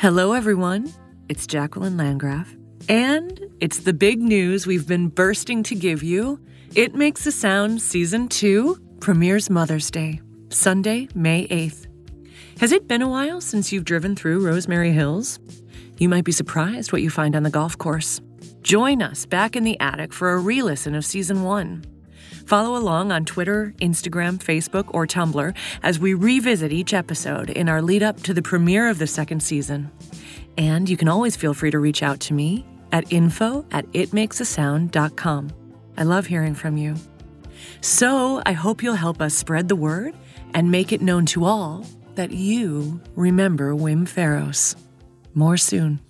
Hello, everyone. It's Jacqueline Landgraf, and it's the big news we've been bursting to give you. It Makes a Sound Season 2 premieres Mother's Day, Sunday, May 8th. Has it been a while since you've driven through Rosemary Hills? You might be surprised what you find on the golf course. Join us back in the attic for a re listen of Season 1. Follow along on Twitter, Instagram, Facebook, or Tumblr as we revisit each episode in our lead up to the premiere of the second season. And you can always feel free to reach out to me at info at itmakesasound.com. I love hearing from you. So I hope you'll help us spread the word and make it known to all that you remember Wim Faros. More soon.